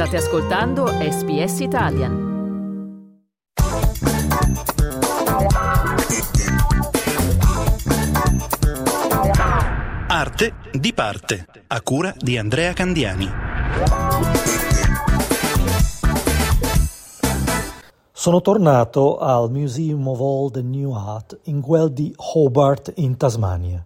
State ascoltando SBS Italian. Arte di parte, a cura di Andrea Candiani. Sono tornato al Museum of Old and New Art in quel di Hobart in Tasmania.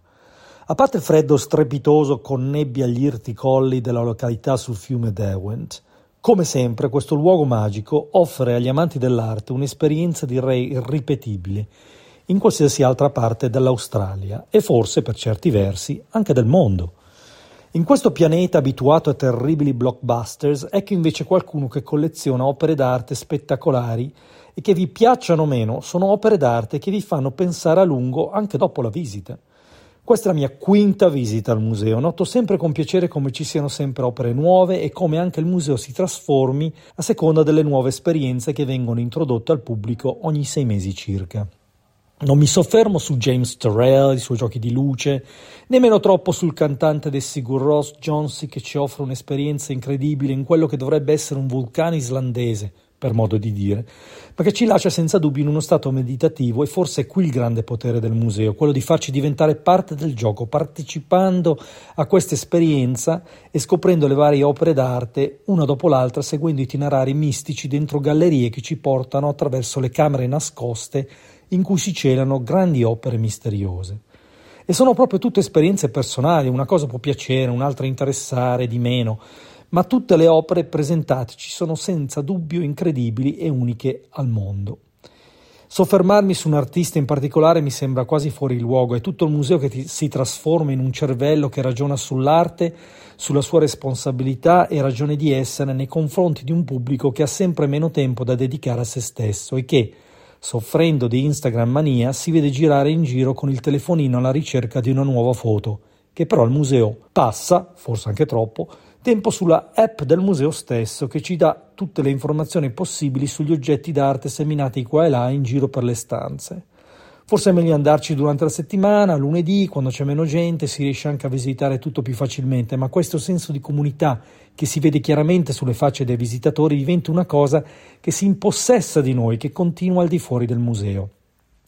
A parte il freddo strepitoso con nebbia agli irti colli della località sul fiume Derwent, come sempre questo luogo magico offre agli amanti dell'arte un'esperienza direi irripetibile in qualsiasi altra parte dell'Australia e forse per certi versi anche del mondo. In questo pianeta abituato a terribili blockbusters, ecco invece qualcuno che colleziona opere d'arte spettacolari e che vi piacciono meno, sono opere d'arte che vi fanno pensare a lungo anche dopo la visita. Questa è la mia quinta visita al museo. Noto sempre con piacere come ci siano sempre opere nuove e come anche il museo si trasformi a seconda delle nuove esperienze che vengono introdotte al pubblico ogni sei mesi circa. Non mi soffermo su James Turrell, i suoi giochi di luce, nemmeno troppo sul cantante dei Sigur Ross Jonesy che ci offre un'esperienza incredibile in quello che dovrebbe essere un vulcano islandese, per modo di dire, ma che ci lascia senza dubbio in uno stato meditativo e forse è qui il grande potere del museo, quello di farci diventare parte del gioco, partecipando a questa esperienza e scoprendo le varie opere d'arte una dopo l'altra, seguendo itinerari mistici dentro gallerie che ci portano attraverso le camere nascoste in cui si celano grandi opere misteriose. E sono proprio tutte esperienze personali, una cosa può piacere, un'altra interessare di meno, ma tutte le opere presentate ci sono senza dubbio incredibili e uniche al mondo. Soffermarmi su un artista in particolare mi sembra quasi fuori luogo, è tutto il museo che ti, si trasforma in un cervello che ragiona sull'arte, sulla sua responsabilità e ragione di essere nei confronti di un pubblico che ha sempre meno tempo da dedicare a se stesso e che, soffrendo di Instagram mania, si vede girare in giro con il telefonino alla ricerca di una nuova foto, che però il museo passa, forse anche troppo, tempo sulla app del museo stesso che ci dà tutte le informazioni possibili sugli oggetti d'arte seminati qua e là in giro per le stanze. Forse è meglio andarci durante la settimana, lunedì, quando c'è meno gente, si riesce anche a visitare tutto più facilmente, ma questo senso di comunità che si vede chiaramente sulle facce dei visitatori diventa una cosa che si impossessa di noi, che continua al di fuori del museo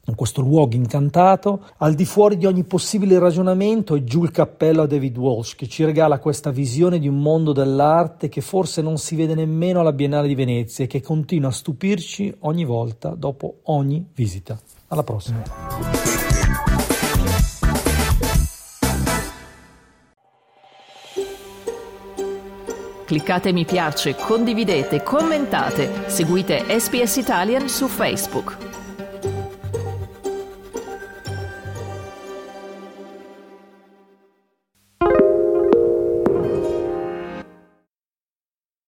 in questo luogo incantato, al di fuori di ogni possibile ragionamento, è giù il cappello a David Walsh che ci regala questa visione di un mondo dell'arte che forse non si vede nemmeno alla Biennale di Venezia e che continua a stupirci ogni volta dopo ogni visita. Alla prossima. Cliccate mi piace, condividete, commentate, seguite SPS Italian su Facebook.